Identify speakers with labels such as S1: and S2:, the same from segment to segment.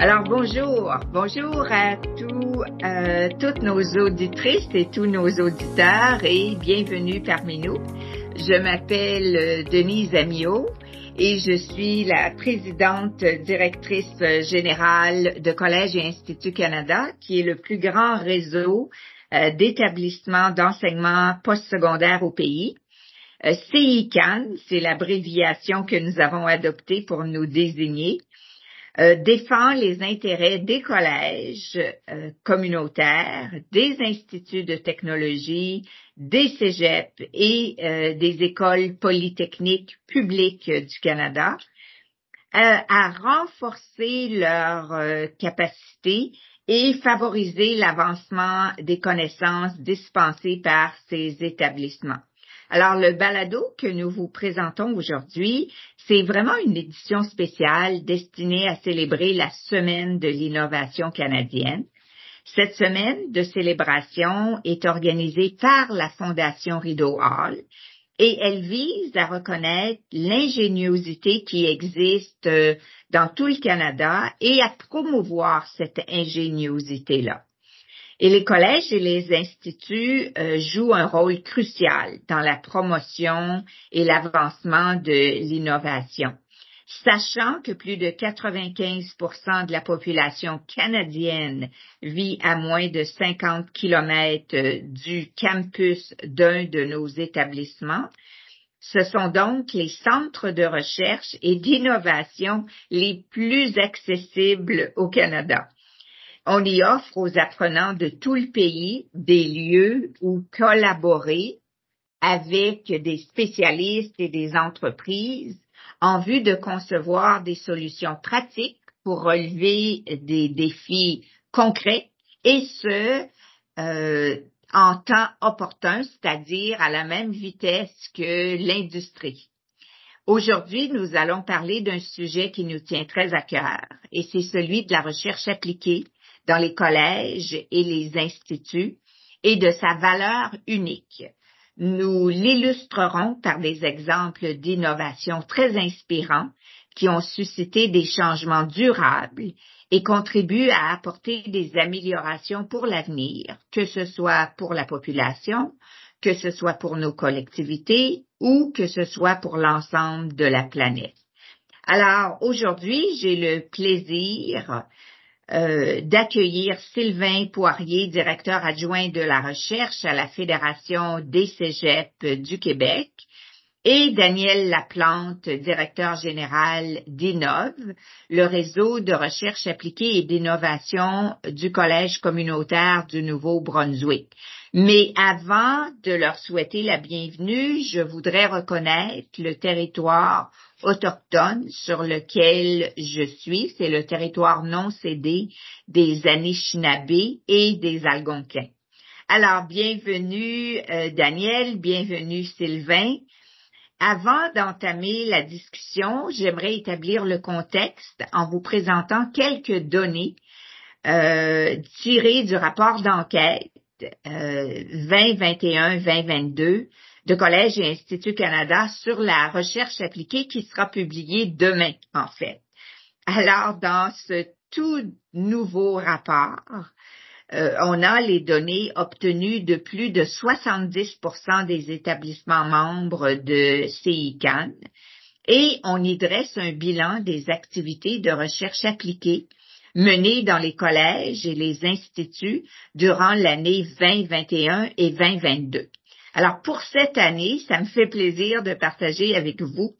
S1: Alors bonjour, bonjour à tous, euh, toutes nos auditrices et tous nos auditeurs et bienvenue parmi nous. Je m'appelle euh, Denise Amiot et je suis la présidente directrice générale de Collège et Institut Canada, qui est le plus grand réseau euh, d'établissements d'enseignement postsecondaire au pays. CICAN, c'est l'abréviation que nous avons adoptée pour nous désigner. Euh, défend les intérêts des collèges euh, communautaires, des instituts de technologie, des cégeps et euh, des écoles polytechniques publiques du Canada à renforcer leur capacité et favoriser l'avancement des connaissances dispensées par ces établissements. Alors, le balado que nous vous présentons aujourd'hui, c'est vraiment une édition spéciale destinée à célébrer la semaine de l'innovation canadienne. Cette semaine de célébration est organisée par la Fondation Rideau Hall et elle vise à reconnaître l'ingéniosité qui existe euh, dans tout le Canada et à promouvoir cette ingéniosité-là. Et les collèges et les instituts euh, jouent un rôle crucial dans la promotion et l'avancement de l'innovation. Sachant que plus de 95 de la population canadienne vit à moins de 50 kilomètres euh, du campus d'un de nos établissements, ce sont donc les centres de recherche et d'innovation les plus accessibles au Canada. On y offre aux apprenants de tout le pays des lieux où collaborer avec des spécialistes et des entreprises en vue de concevoir des solutions pratiques pour relever des défis concrets et ce, euh, en temps opportun, c'est-à-dire à la même vitesse que l'industrie. Aujourd'hui, nous allons parler d'un sujet qui nous tient très à cœur et c'est celui de la recherche appliquée dans les collèges et les instituts et de sa valeur unique. Nous l'illustrerons par des exemples d'innovation très inspirants qui ont suscité des changements durables et contribuent à apporter des améliorations pour l'avenir, que ce soit pour la population, que ce soit pour nos collectivités ou que ce soit pour l'ensemble de la planète. Alors aujourd'hui, j'ai le plaisir euh, d'accueillir Sylvain Poirier, directeur adjoint de la recherche à la Fédération des Cégeps du Québec, et Daniel Laplante, directeur général d'Innove, le réseau de recherche appliquée et d'innovation du Collège communautaire du Nouveau-Brunswick. Mais avant de leur souhaiter la bienvenue, je voudrais reconnaître le territoire autochtone sur lequel je suis. C'est le territoire non cédé des Anishinabés et des Algonquins. Alors, bienvenue euh, Daniel, bienvenue Sylvain. Avant d'entamer la discussion, j'aimerais établir le contexte en vous présentant quelques données euh, tirées du rapport d'enquête 2021-2022 euh, de Collège et Institut Canada sur la recherche appliquée qui sera publiée demain, en fait. Alors, dans ce tout nouveau rapport, euh, on a les données obtenues de plus de 70% des établissements membres de CICAN et on y dresse un bilan des activités de recherche appliquées menées dans les collèges et les instituts durant l'année 2021 et 2022. Alors pour cette année, ça me fait plaisir de partager avec vous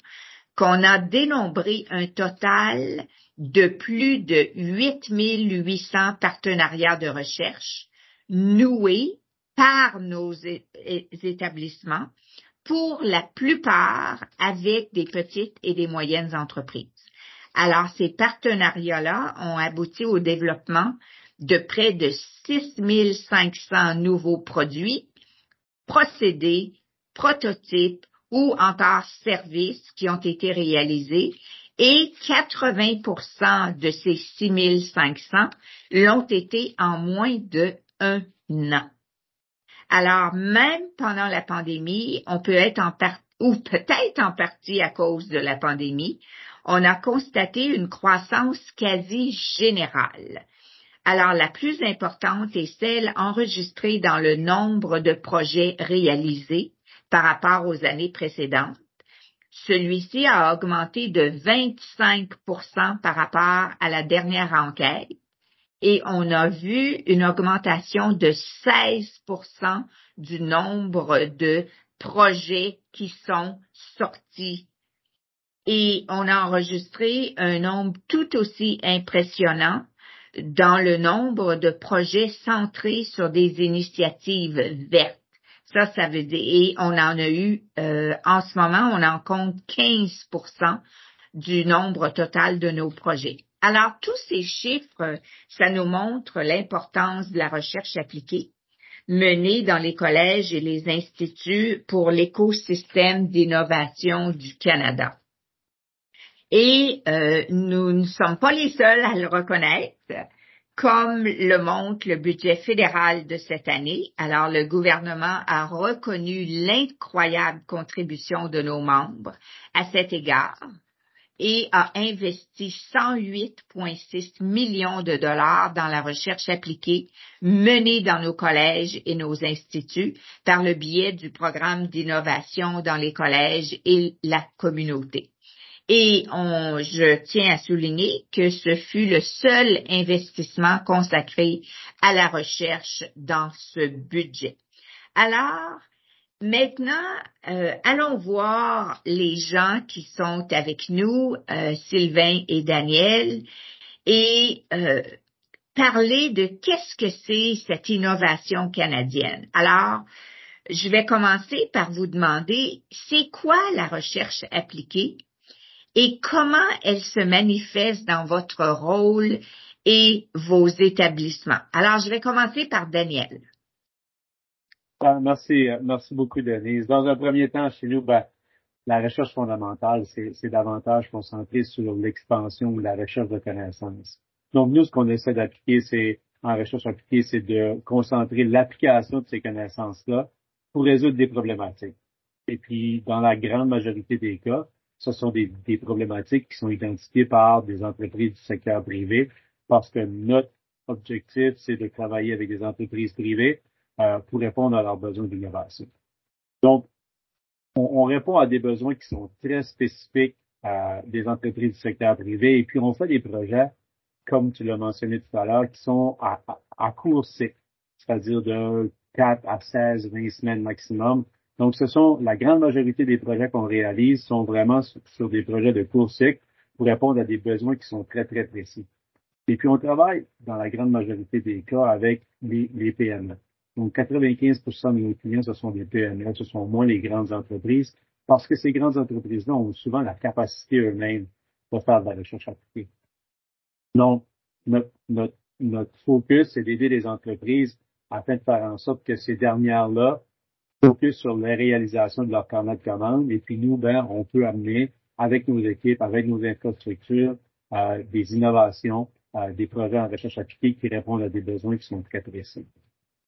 S1: qu'on a dénombré un total de plus de 8800 partenariats de recherche noués par nos établissements, pour la plupart avec des petites et des moyennes entreprises. Alors, ces partenariats-là ont abouti au développement de près de 6500 nouveaux produits, procédés, prototypes ou encore services qui ont été réalisés et 80% de ces 6500 l'ont été en moins de un an. Alors, même pendant la pandémie, on peut être en partie, ou peut-être en partie à cause de la pandémie, on a constaté une croissance quasi générale. Alors, la plus importante est celle enregistrée dans le nombre de projets réalisés par rapport aux années précédentes. Celui-ci a augmenté de 25% par rapport à la dernière enquête et on a vu une augmentation de 16% du nombre de projets qui sont sortis. Et on a enregistré un nombre tout aussi impressionnant dans le nombre de projets centrés sur des initiatives vertes. Ça, ça veut dire, et on en a eu, euh, en ce moment, on en compte 15% du nombre total de nos projets. Alors, tous ces chiffres, ça nous montre l'importance de la recherche appliquée menée dans les collèges et les instituts pour l'écosystème d'innovation du Canada. Et euh, nous ne sommes pas les seuls à le reconnaître, comme le montre le budget fédéral de cette année. Alors, le gouvernement a reconnu l'incroyable contribution de nos membres à cet égard et a investi 108,6 millions de dollars dans la recherche appliquée menée dans nos collèges et nos instituts par le biais du programme d'innovation dans les collèges et la communauté. Et on, je tiens à souligner que ce fut le seul investissement consacré à la recherche dans ce budget. Alors, Maintenant, euh, allons voir les gens qui sont avec nous, euh, Sylvain et Daniel, et euh, parler de qu'est-ce que c'est cette innovation canadienne. Alors, je vais commencer par vous demander, c'est quoi la recherche appliquée? Et comment elle se manifeste dans votre rôle et vos établissements? Alors, je vais commencer par Daniel.
S2: Ah, merci, merci beaucoup, Denise. Dans un premier temps, chez nous, ben, la recherche fondamentale, c'est davantage concentré sur l'expansion ou la recherche de connaissances. Donc, nous, ce qu'on essaie d'appliquer, c'est, en recherche appliquée, c'est de concentrer l'application de ces connaissances-là pour résoudre des problématiques. Et puis, dans la grande majorité des cas, ce sont des, des problématiques qui sont identifiées par des entreprises du secteur privé parce que notre objectif, c'est de travailler avec des entreprises privées euh, pour répondre à leurs besoins d'innovation. Donc, on, répond à des besoins qui sont très spécifiques à des entreprises du secteur privé et puis on fait des projets, comme tu l'as mentionné tout à l'heure, qui sont à, à, court cycle, c'est-à-dire de 4 à 16, 20 semaines maximum. Donc, ce sont la grande majorité des projets qu'on réalise sont vraiment sur, des projets de court cycle pour répondre à des besoins qui sont très, très précis. Et puis, on travaille dans la grande majorité des cas avec les, PME. Donc, 95 de nos clients, ce sont des PME, ce sont moins les grandes entreprises, parce que ces grandes entreprises-là ont souvent la capacité eux-mêmes de faire de la recherche appliquée. Donc, notre, notre, notre focus, c'est d'aider les entreprises afin de faire en sorte que ces dernières-là focus sur la réalisation de leur carnet de commandes. Et puis nous, ben, on peut amener avec nos équipes, avec nos infrastructures, euh, des innovations, euh, des projets en recherche appliquée qui répondent à des besoins qui sont très précis.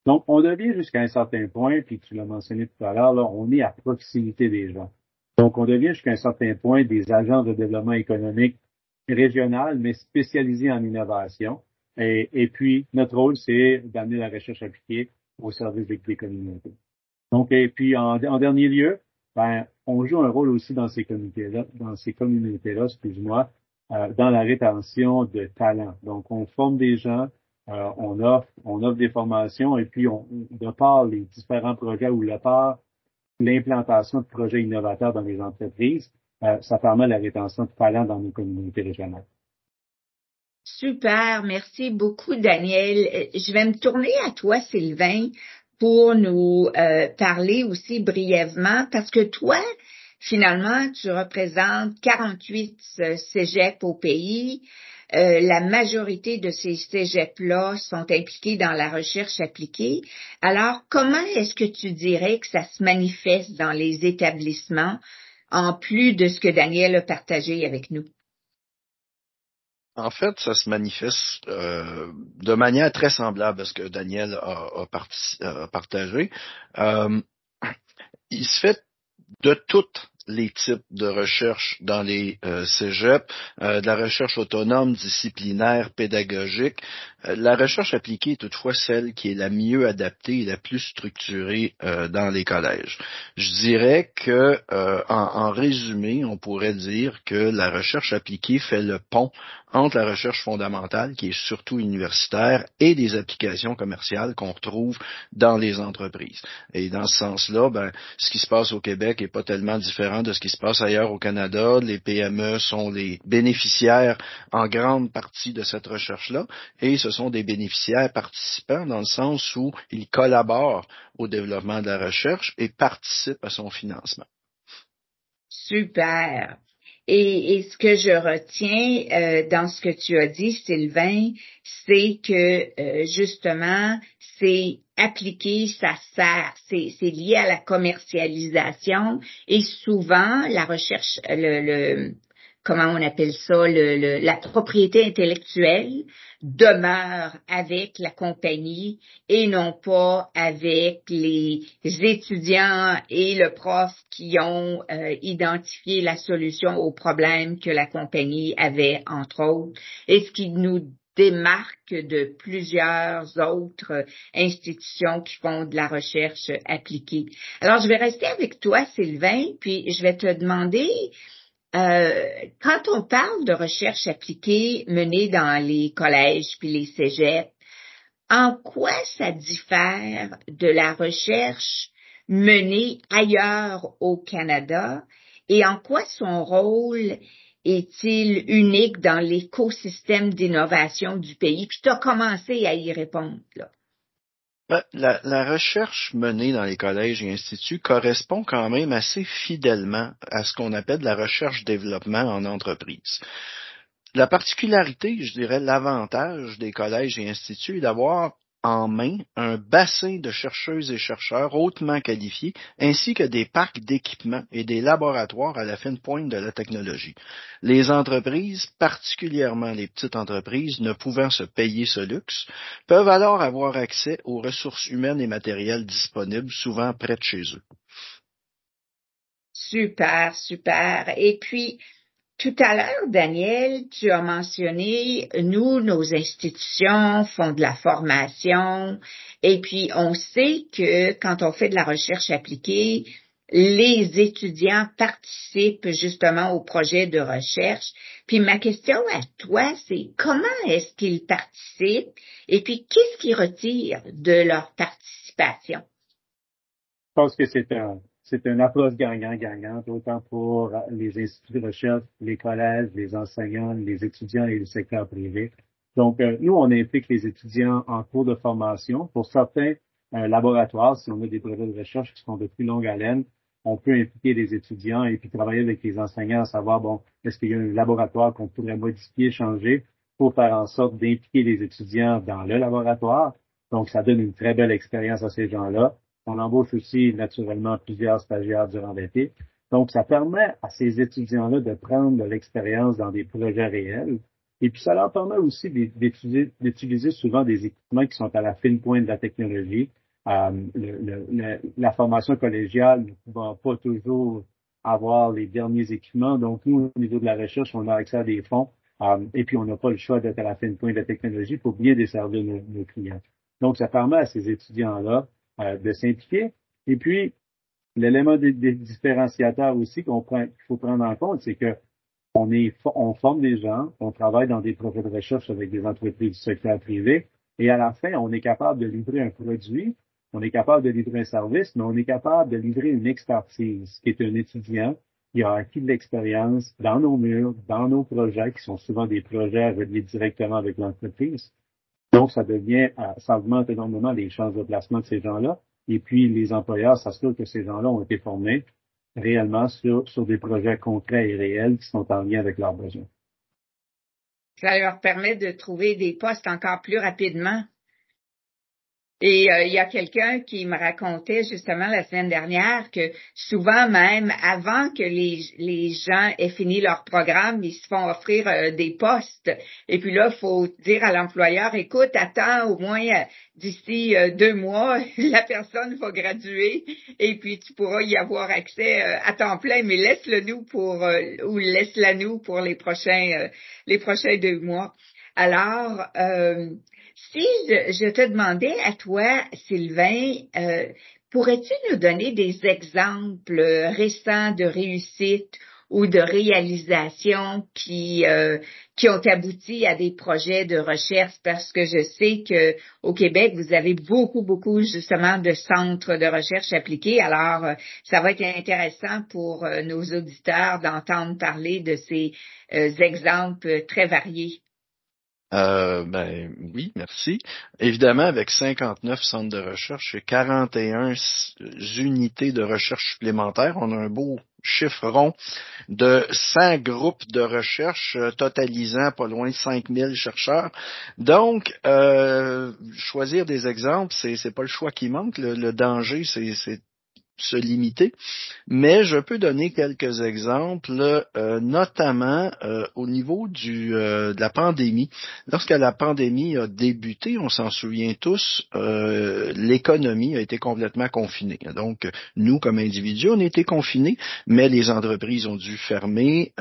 S2: Donc, on devient jusqu'à un certain point, puis tu l'as mentionné tout à l'heure, on est à proximité des gens. Donc, on devient jusqu'à un certain point des agences de développement économique régionales, mais spécialisées en innovation. Et, puis, notre rôle, c'est d'amener la recherche appliquée au service des, communautés. Donc, et puis, en, dernier lieu, ben, on joue un rôle aussi dans ces communautés-là, dans ces communautés-là, excuse-moi, euh, dans la rétention de talents. Donc, on forme des gens euh, on offre, on offre des formations et puis on, de par les différents projets ou de part l'implantation de projets innovateurs dans les entreprises, euh, ça permet la rétention de talents dans nos communautés régionales.
S1: Super, merci beaucoup Daniel. Euh, je vais me tourner à toi Sylvain pour nous parler aussi brièvement parce que toi, finalement, tu représentes 48 cégeps au pays. Euh, la majorité de ces cégeps-là sont impliqués dans la recherche appliquée. Alors, comment est-ce que tu dirais que ça se manifeste dans les établissements, en plus de ce que Daniel a partagé avec nous?
S3: En fait, ça se manifeste euh, de manière très semblable à ce que Daniel a, partagé. Euh, il se fait de toute les types de recherche dans les euh, cégeps, euh, de la recherche autonome, disciplinaire, pédagogique. Euh, la recherche appliquée est toutefois celle qui est la mieux adaptée et la plus structurée dans les collèges. Je dirais que, en, résumé, on pourrait dire que la recherche appliquée fait le pont entre la recherche fondamentale, qui est surtout universitaire, et des applications commerciales qu'on retrouve dans les entreprises. Et dans ce sens-là, ben, ce qui se passe au Québec est pas tellement différent de ce qui se passe ailleurs au Canada. Les PME sont les bénéficiaires en grande partie de cette recherche-là, et ce sont des bénéficiaires participants dans le sens où ils collaborent au développement de la recherche et participent à son financement.
S1: Super. Et, ce que je retiens euh, dans ce que tu as dit, Sylvain, c'est que euh, justement, c'est appliqué, ça sert, c'est lié à la commercialisation. Et souvent la recherche, le, le comment on appelle ça, le, la propriété intellectuelle demeure avec la compagnie et non pas avec les étudiants et le prof qui ont euh, identifié la solution au problème que la compagnie avait, entre autres, et ce qui nous démarque de plusieurs autres institutions qui font de la recherche appliquée. Alors, je vais rester avec toi, Sylvain, puis je vais te demander, euh, quand on parle de recherche appliquée menée dans les collèges puis les cégeps, en quoi ça diffère de la recherche menée ailleurs au Canada et en quoi son rôle est-il unique dans l'écosystème d'innovation du pays? Puis tu as commencé à y répondre. Là.
S3: Ben, la, recherche menée dans les collèges et instituts correspond quand même assez fidèlement à ce qu'on appelle la recherche-développement en entreprise. La particularité, je dirais l'avantage des collèges et instituts est d'avoir en main un bassin de chercheuses et chercheurs hautement qualifiés, ainsi que des parcs d'équipements et des laboratoires à la fine pointe de la technologie. Les entreprises, particulièrement les petites entreprises ne pouvant se payer ce luxe, peuvent alors avoir accès aux ressources humaines et matérielles disponibles, souvent près de chez eux.
S1: Super, super. Et puis, tout à l'heure, Daniel, tu as mentionné, nous, nos institutions font de la formation et puis on sait que quand on fait de la recherche appliquée, les étudiants participent justement au projet de recherche. Puis ma question à toi, c'est comment est-ce qu'ils participent et puis qu'est-ce qu'ils retirent de leur participation?
S2: Je pense que c'est un, c'est une approche gagnant-gagnante, autant pour les instituts de recherche, les collèges, les enseignants, les étudiants et le secteur privé. Donc, euh, nous, on implique les étudiants en cours de formation. Pour certains euh, laboratoires, si on a des projets de recherche qui sont de plus longue haleine, on peut impliquer les étudiants et puis travailler avec les enseignants à savoir, bon, est-ce qu'il y a un laboratoire qu'on pourrait modifier, changer pour faire en sorte d'impliquer les étudiants dans le laboratoire. Donc, ça donne une très belle expérience à ces gens-là. On embauche aussi naturellement plusieurs stagiaires durant l'été. Donc, ça permet à ces étudiants-là de prendre de l'expérience dans des projets réels. Et puis, ça leur permet aussi d'utiliser souvent des équipements qui sont à la fine pointe de la technologie. Euh, la formation collégiale ne va pas toujours avoir les derniers équipements. Donc, nous, au niveau de la recherche, on a accès à des fonds. Euh, et puis, on n'a pas le choix d'être à la fine pointe de la technologie pour bien desservir nos clients. Donc, ça permet à ces étudiants-là euh, de s'impliquer. Et puis, l'élément des, différenciateurs aussi qu'on qu'il faut prendre en compte, c'est que on est, on forme des gens, on travaille dans des projets de recherche avec des entreprises du secteur privé, et à la fin, on est capable de livrer un produit, on est capable de livrer un service, mais on est capable de livrer une expertise, qui est un étudiant qui a acquis de l'expérience dans nos murs, dans nos projets, qui sont souvent des projets reliés directement avec l'entreprise. Donc, ça devient, euh, ça augmente énormément les chances de placement de ces gens-là. Et puis, les employeurs s'assurent que ces gens-là ont été formés réellement sur, sur des projets concrets et réels qui sont en lien avec leurs besoins.
S1: Ça leur permet de trouver des postes encore plus rapidement? Et euh, il y a quelqu'un qui me racontait justement la semaine dernière que souvent même avant que les, les gens aient fini leur programme, ils se font offrir euh, des postes. Et puis là, il faut dire à l'employeur, écoute, attends au moins euh, d'ici deux mois, la personne va graduer et puis tu pourras y avoir accès à temps plein, mais laisse-le nous pour ou laisse-la nous pour les prochains les prochains deux mois. Alors, si je, te demandais à toi, Sylvain, euh, pourrais-tu nous donner des exemples récents de réussite ou de réalisation qui euh, qui ont abouti à des projets de recherche? Parce que je sais que au Québec vous avez beaucoup beaucoup justement de centres de recherche appliqués alors euh, ça va être intéressant pour nos auditeurs d'entendre parler de ces exemples très variés.
S3: Euh, ben oui, merci. Évidemment, avec 59 centres de recherche et 41 unités de recherche supplémentaires, on a un beau chiffre rond de 100 groupes de recherche euh, totalisant pas loin de 5000 chercheurs. Donc, euh, choisir des exemples, c'est pas le choix qui manque. Le danger, c'est se limiter, mais je peux donner quelques exemples, euh, notamment euh, au niveau du, euh, de la pandémie. Lorsque la pandémie a débuté, on s'en souvient tous, l'économie a été complètement confinée. Donc, nous, comme individus, on été confinés, mais les entreprises ont dû fermer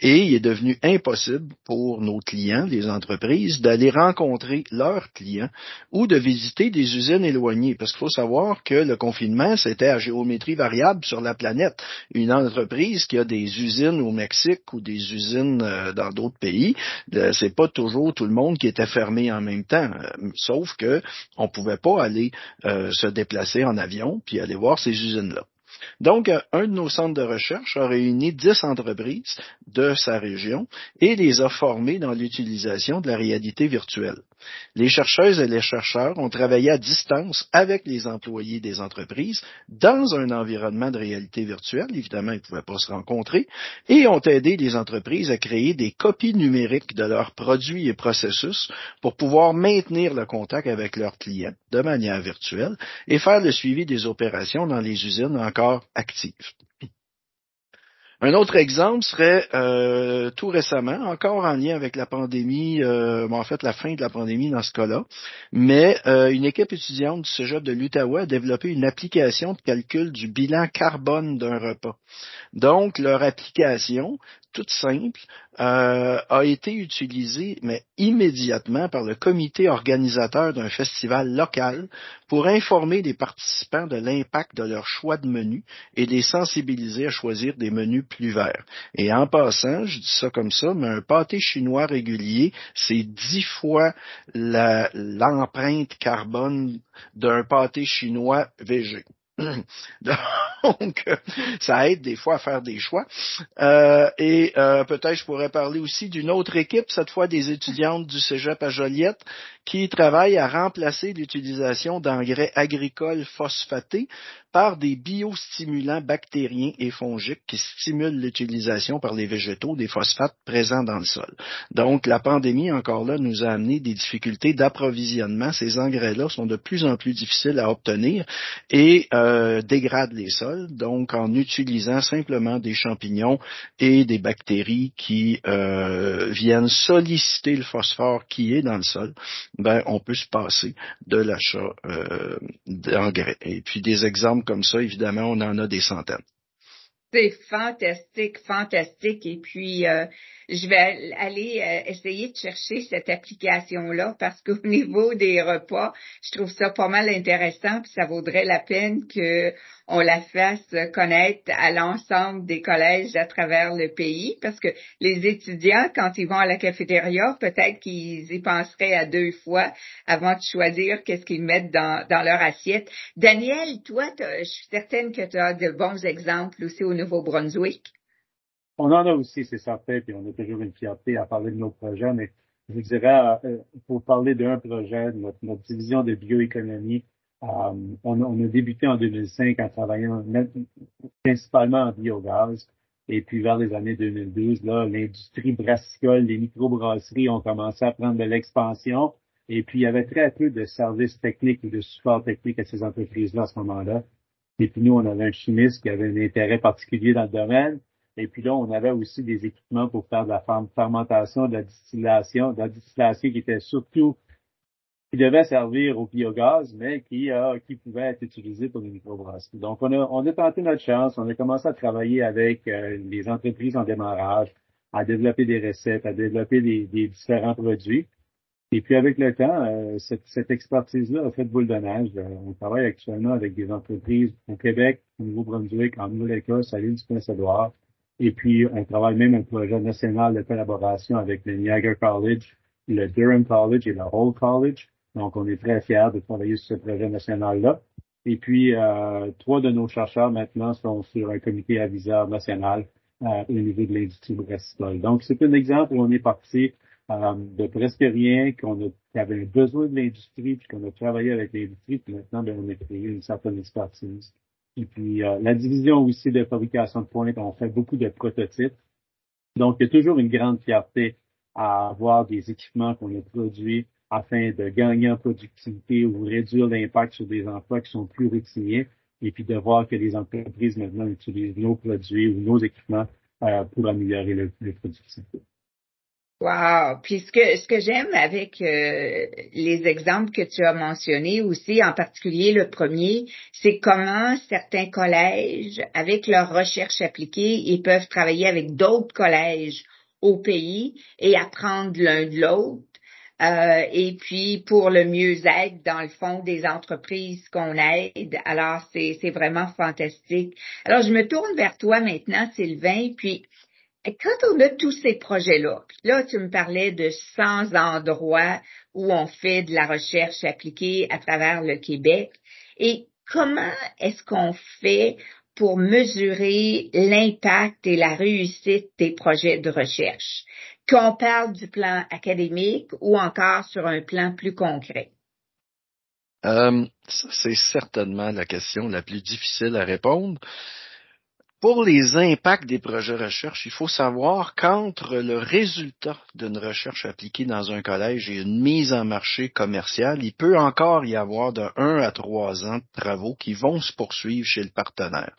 S3: et il est devenu impossible pour nos clients, les entreprises, d'aller rencontrer leurs clients ou de visiter des usines éloignées. Parce qu'il faut savoir que le confinement, c'est à géométrie variable sur la planète. Une entreprise qui a des usines au Mexique ou des usines euh, dans d'autres pays, euh, c'est pas toujours tout le monde qui était fermé en même temps. Euh, sauf que on pouvait pas aller se déplacer en avion puis aller voir ces usines-là. Donc, un de nos centres de recherche a réuni 10 entreprises de sa région et les a formées dans l'utilisation de la réalité virtuelle. Les chercheuses et les chercheurs ont travaillé à distance avec les employés des entreprises dans un environnement de réalité virtuelle. Évidemment, ils ne pouvaient pas se rencontrer et ont aidé les entreprises à créer des copies numériques de leurs produits et processus pour pouvoir maintenir le contact avec leurs clients de manière virtuelle et faire le suivi des opérations dans les usines encore actives. Un autre exemple serait euh, tout récemment, encore en lien avec la pandémie, euh, en fait la fin de la pandémie dans ce cas-là, mais euh, une équipe étudiante du Cégep de l'Outaouais a développé une application de calcul du bilan carbone d'un repas. Donc, leur application, toute simple, euh, a été utilisée, mais immédiatement par le comité organisateur d'un festival local pour informer les participants de l'impact de leur choix de menu et les sensibiliser à choisir des menus plus verts. Et en passant, je dis ça comme ça, mais un pâté chinois régulier, c'est dix fois l'empreinte carbone d'un pâté chinois végé. Donc, ça aide des fois à faire des choix. Euh, et euh, peut-être je pourrais parler aussi d'une autre équipe, cette fois des étudiantes du Cégep à Joliette, qui travaillent à remplacer l'utilisation d'engrais agricoles phosphatés par des biostimulants bactériens et fongiques qui stimulent l'utilisation par les végétaux des phosphates présents dans le sol. Donc, la pandémie, encore là, nous a amené des difficultés d'approvisionnement. Ces engrais-là sont de plus en plus difficiles à obtenir et euh, dégradent les sols. Donc, en utilisant simplement des champignons et des bactéries qui euh, viennent solliciter le phosphore qui est dans le sol, ben, on peut se passer de l'achat euh, d'engrais. Et puis, des exemples comme ça, évidemment, on en a des centaines.
S1: C'est fantastique, fantastique. Et puis, euh, je vais aller euh, essayer de chercher cette application-là parce qu'au niveau des repas, je trouve ça pas mal intéressant, puis ça vaudrait la peine que on la fasse connaître à l'ensemble des collèges à travers le pays, parce que les étudiants, quand ils vont à la cafétéria, peut-être qu'ils y penseraient à deux fois avant de choisir qu'est-ce qu'ils mettent dans, leur assiette. Daniel, toi, je suis certaine que tu as de bons exemples aussi au Nouveau-Brunswick.
S2: On en a aussi, c'est certain, puis on a toujours une fierté à parler de nos projets, mais je dirais, euh, pour parler d'un projet, notre, notre, division de bioéconomie, euh, on, on, a débuté en 2005 en travaillant principalement en biogaz. Et puis vers les années 2012, là, l'industrie brassicole, les microbrasseries ont commencé à prendre de l'expansion. Et puis, il y avait très peu de services techniques ou de support technique à ces entreprises-là à ce moment-là. Et puis, nous, on avait un chimiste qui avait un intérêt particulier dans le domaine. Et puis là, on avait aussi des équipements pour faire de la fermentation, de la distillation, de la distillation qui était surtout qui devait servir au biogaz, mais qui, euh, qui pouvait être utilisé pour les microbrasseries. Donc, on a, on a tenté notre chance. On a commencé à travailler avec euh, les entreprises en démarrage, à développer des recettes, à développer des, des différents produits. Et puis, avec le temps, euh, cette, cette expertise-là a fait boule de neige. on travaille actuellement avec des entreprises au Québec, au Nouveau-Brunswick, en Nouvelle-Écosse, à l'île du Prince-Édouard. Et puis, on travaille même un projet national de collaboration avec le Niagara College, le Durham College et le Hull College donc, on est très fiers de travailler sur ce projet national-là. Et puis, euh, trois de nos chercheurs maintenant sont sur un comité aviseur national euh, au niveau de l'industrie brassicole. Donc, c'est un exemple où on est parti de presque rien, qu'on avait besoin de l'industrie, puis qu'on a travaillé avec l'industrie, puis maintenant, ben, on a créé une certaine expertise. Et puis, euh, la division aussi de fabrication de pointe, on fait beaucoup de prototypes. Donc, il y a toujours une grande fierté à avoir des équipements qu'on a produits afin de gagner en productivité ou réduire l'impact sur des emplois qui sont plus routiniers et puis de voir que les entreprises maintenant utilisent nos produits ou nos équipements euh, pour améliorer le, le productivité.
S1: Wow! Puis ce que ce que j'aime avec euh, les exemples que tu as mentionnés aussi, en particulier le premier, c'est comment certains collèges, avec leur recherche appliquée, ils peuvent travailler avec d'autres collèges au pays et apprendre l'un de l'autre euh, et puis pour le mieux-être, dans le fond, des entreprises qu'on aide. Alors, c'est, c'est vraiment fantastique. Alors, je me tourne vers toi maintenant, Sylvain, puis quand on a tous ces projets-là, là, tu me parlais de 100 endroits où on fait de la recherche appliquée à travers le Québec, et comment est-ce qu'on fait pour mesurer l'impact et la réussite des projets de recherche? qu'on parle du plan académique ou encore sur un plan plus concret?
S3: Euh, c'est certainement la question la plus difficile à répondre. Pour les impacts des projets de recherche, il faut savoir qu'entre le résultat d'une recherche appliquée dans un collège et une mise en marché commercial, il peut encore y avoir de 1 à 3 ans de travaux qui vont se poursuivre chez le partenaire.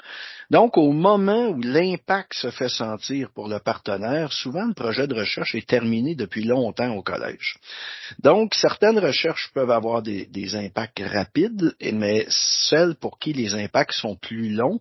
S3: Donc, au moment où l'impact se fait sentir pour le partenaire, souvent le projet de recherche est terminé depuis longtemps au collège. Donc, certaines recherches peuvent avoir des, impacts rapides, mais celles pour qui les impacts sont plus longs,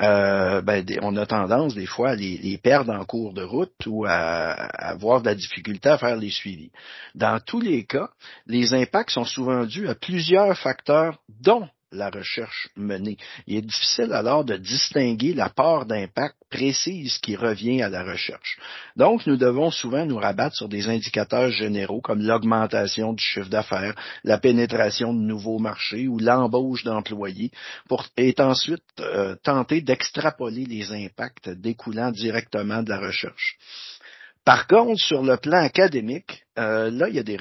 S3: euh, ben, on a tendance des fois à les, perdre en cours de route ou à, avoir de la difficulté à faire les suivis. Dans tous les cas, les impacts sont souvent dus à plusieurs facteurs, dont la recherche menée. Il est difficile alors de distinguer la part d'impact précise qui revient à la recherche. Donc, nous devons souvent nous rabattre sur des indicateurs généraux comme l'augmentation du chiffre d'affaires, la pénétration de nouveaux marchés ou l'embauche d'employés pour ensuite euh, tenter d'extrapoler les impacts découlant directement de la recherche. Par contre, sur le plan académique, euh, là, il y a des,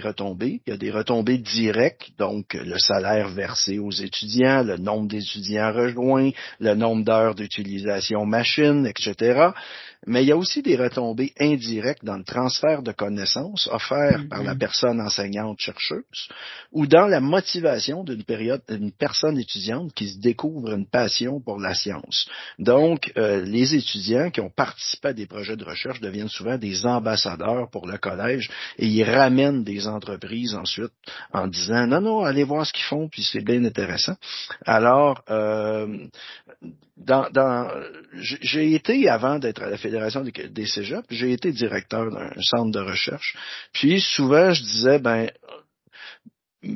S3: retombées. Il y a des retombées directes, donc le salaire versé aux étudiants, le nombre d'étudiants rejoints, le nombre d'heures d'utilisation machine, etc. Mais il y a aussi des retombées indirectes dans le transfert de connaissances offert par la mm-hmm. personne enseignante chercheuse ou dans la motivation d'une période d'une personne étudiante qui se découvre une passion pour la science. Donc, euh, les étudiants qui ont participé à des projets de recherche deviennent souvent des ambassadeurs pour le collège et ils ramènent des entreprises ensuite en disant non, non, allez voir ce qu'ils font, puis c'est bien intéressant. Alors, euh, dans, dans j'ai été, avant d'être à la Fédération des, des Cégeps, j'ai été directeur d'un centre de recherche. Puis souvent, je disais, ben,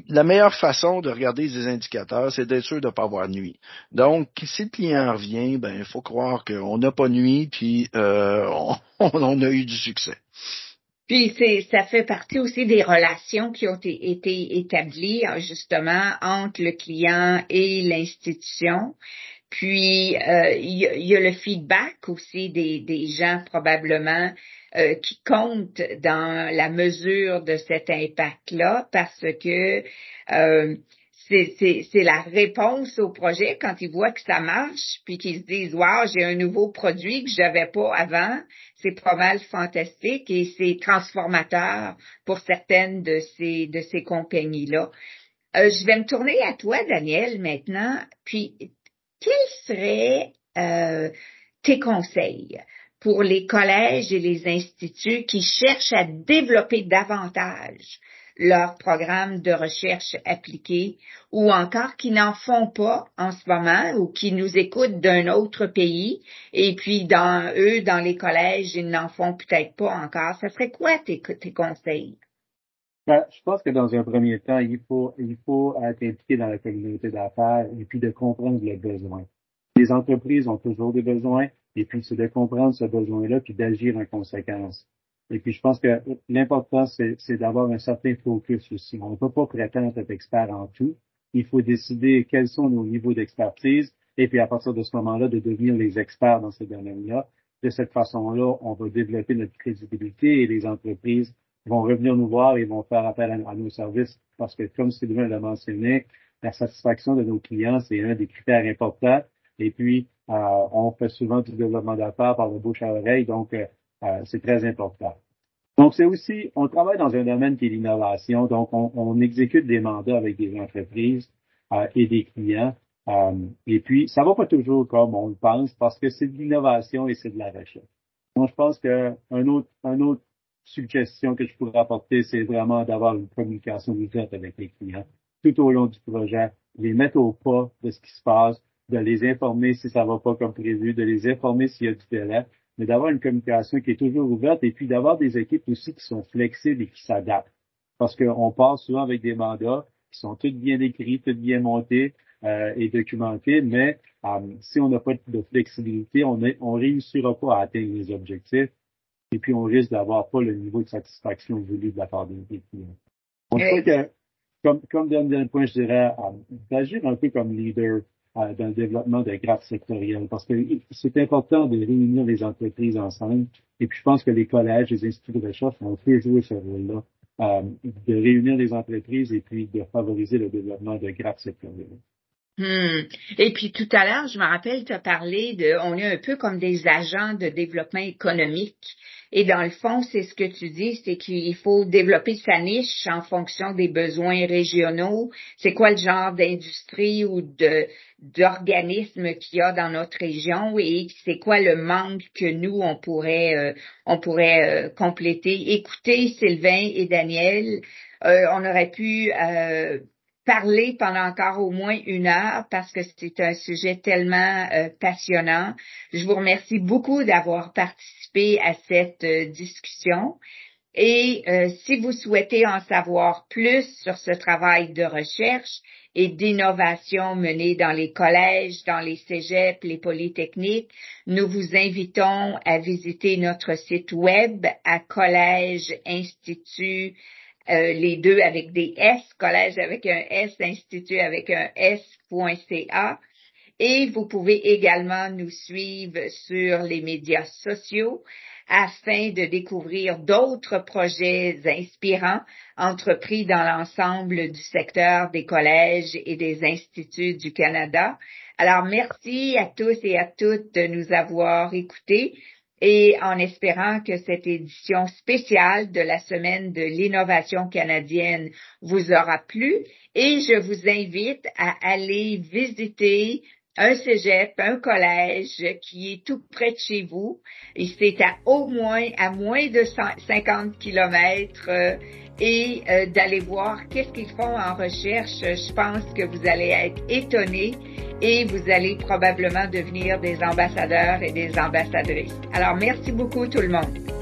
S3: la meilleure façon de regarder des indicateurs, c'est d'être sûr de ne pas avoir nuit. Donc, si le client revient, ben, il faut croire qu'on n'a pas nuit, puis euh, on, a eu du succès.
S1: Puis c'est ça fait partie aussi des relations qui ont été établies justement entre le client et l'institution. Puis euh, il y, a le feedback aussi des, des gens probablement euh, qui comptent dans la mesure de cet impact-là parce que euh, c'est la réponse au projet quand ils voient que ça marche, puis qu'ils se disent Wow, j'ai un nouveau produit que je n'avais pas avant. C'est fantastique et c'est transformateur pour certaines de ces de ces compagnies-là. Euh, je vais me tourner à toi, Daniel, maintenant. Puis, quels seraient euh, tes conseils pour les collèges et les instituts qui cherchent à développer davantage leur programme de recherche appliquée ou encore qui n'en font pas en ce moment ou qui nous écoutent d'un autre pays et puis dans eux, dans les collèges, ils n'en font peut-être pas encore. Ça serait quoi tes, tes conseils?
S2: Ben, je pense que dans un premier temps, il faut, il faut être impliqué dans la communauté d'affaires et puis de comprendre les besoins. Les entreprises ont toujours des besoins et puis c'est de comprendre ce besoin-là puis d'agir en conséquence. Et puis, je pense que l'important, c'est d'avoir un certain focus aussi. On ne peut pas prétendre être expert en tout. Il faut décider quels sont nos niveaux d'expertise et puis à partir de ce moment-là, de devenir les experts dans ces domaines-là. De cette façon-là, on va développer notre crédibilité et les entreprises vont revenir nous voir et vont faire appel à, nos services parce que, comme Sylvain l'a mentionné, la satisfaction de nos clients, c'est un des critères importants. Et puis, euh, on fait souvent du développement d'affaires par le bouche à oreille, donc euh, euh, c'est très important. Donc, c'est aussi, on travaille dans un domaine qui est l'innovation, donc on, exécute des mandats avec des entreprises euh, et des clients. Euh, et puis, ça va pas toujours comme on le pense parce que c'est de l'innovation et c'est de la recherche. Donc, je pense qu'un autre, un autre suggestion que je pourrais apporter, c'est vraiment d'avoir une communication ouverte avec les clients tout au long du projet, les mettre au pas de ce qui se passe, de les informer si ça va pas comme prévu, de les informer s'il y a du délai, mais d'avoir une communication qui est toujours ouverte et puis d'avoir des équipes aussi qui sont flexibles et qui s'adaptent. Parce qu'on part souvent avec des mandats qui sont tous bien écrits, tous bien montés euh, et documentés, mais euh, si on n'a pas de flexibilité, on ne on réussira pas à atteindre les objectifs et puis on risque d'avoir pas le niveau de satisfaction voulu de la part des clients. Donc, je crois que, comme, comme dernier point, je dirais, euh, d'agir un peu comme leader euh, dans le développement des graphes sectoriels parce que c'est important de réunir les entreprises ensemble. Et puis, je pense que les collèges, les instituts de recherche ont pu jouer ce rôle-là, euh, de réunir les entreprises et puis de favoriser le développement de graphes sectoriels.
S1: Hmm. Et puis tout à l'heure, je me rappelle, tu as parlé de, on est un peu comme des agents de développement économique. Et dans le fond, c'est ce que tu dis, c'est qu'il faut développer sa niche en fonction des besoins régionaux. C'est quoi le genre d'industrie ou d'organisme qu'il y a dans notre région et c'est quoi le manque que nous on pourrait euh, on pourrait euh, compléter? Écoutez, Sylvain et Daniel, euh, on aurait pu parler pendant encore au moins une heure parce que c'est un sujet tellement euh, passionnant. Je vous remercie beaucoup d'avoir participé à cette euh, discussion. Et euh, si vous souhaitez en savoir plus sur ce travail de recherche et d'innovation mené dans les collèges, dans les cégeps, les polytechniques, nous vous invitons à visiter notre site web à Collège Institut euh, les deux avec des S, collège avec un S, institut avec un S.ca. Et vous pouvez également nous suivre sur les médias sociaux afin de découvrir d'autres projets inspirants entrepris dans l'ensemble du secteur des collèges et des instituts du Canada. Alors, merci à tous et à toutes de nous avoir écoutés et en espérant que cette édition spéciale de la semaine de l'innovation canadienne vous aura plu et je vous invite à aller visiter un cégep, un collège qui est tout près de chez vous. Et c'est à au moins à moins de 50 kilomètres euh, et euh, d'aller voir qu'est-ce qu'ils font en recherche. Je pense que vous allez être étonnés et vous allez probablement devenir des ambassadeurs et des ambassadrices. Alors, merci beaucoup tout le monde.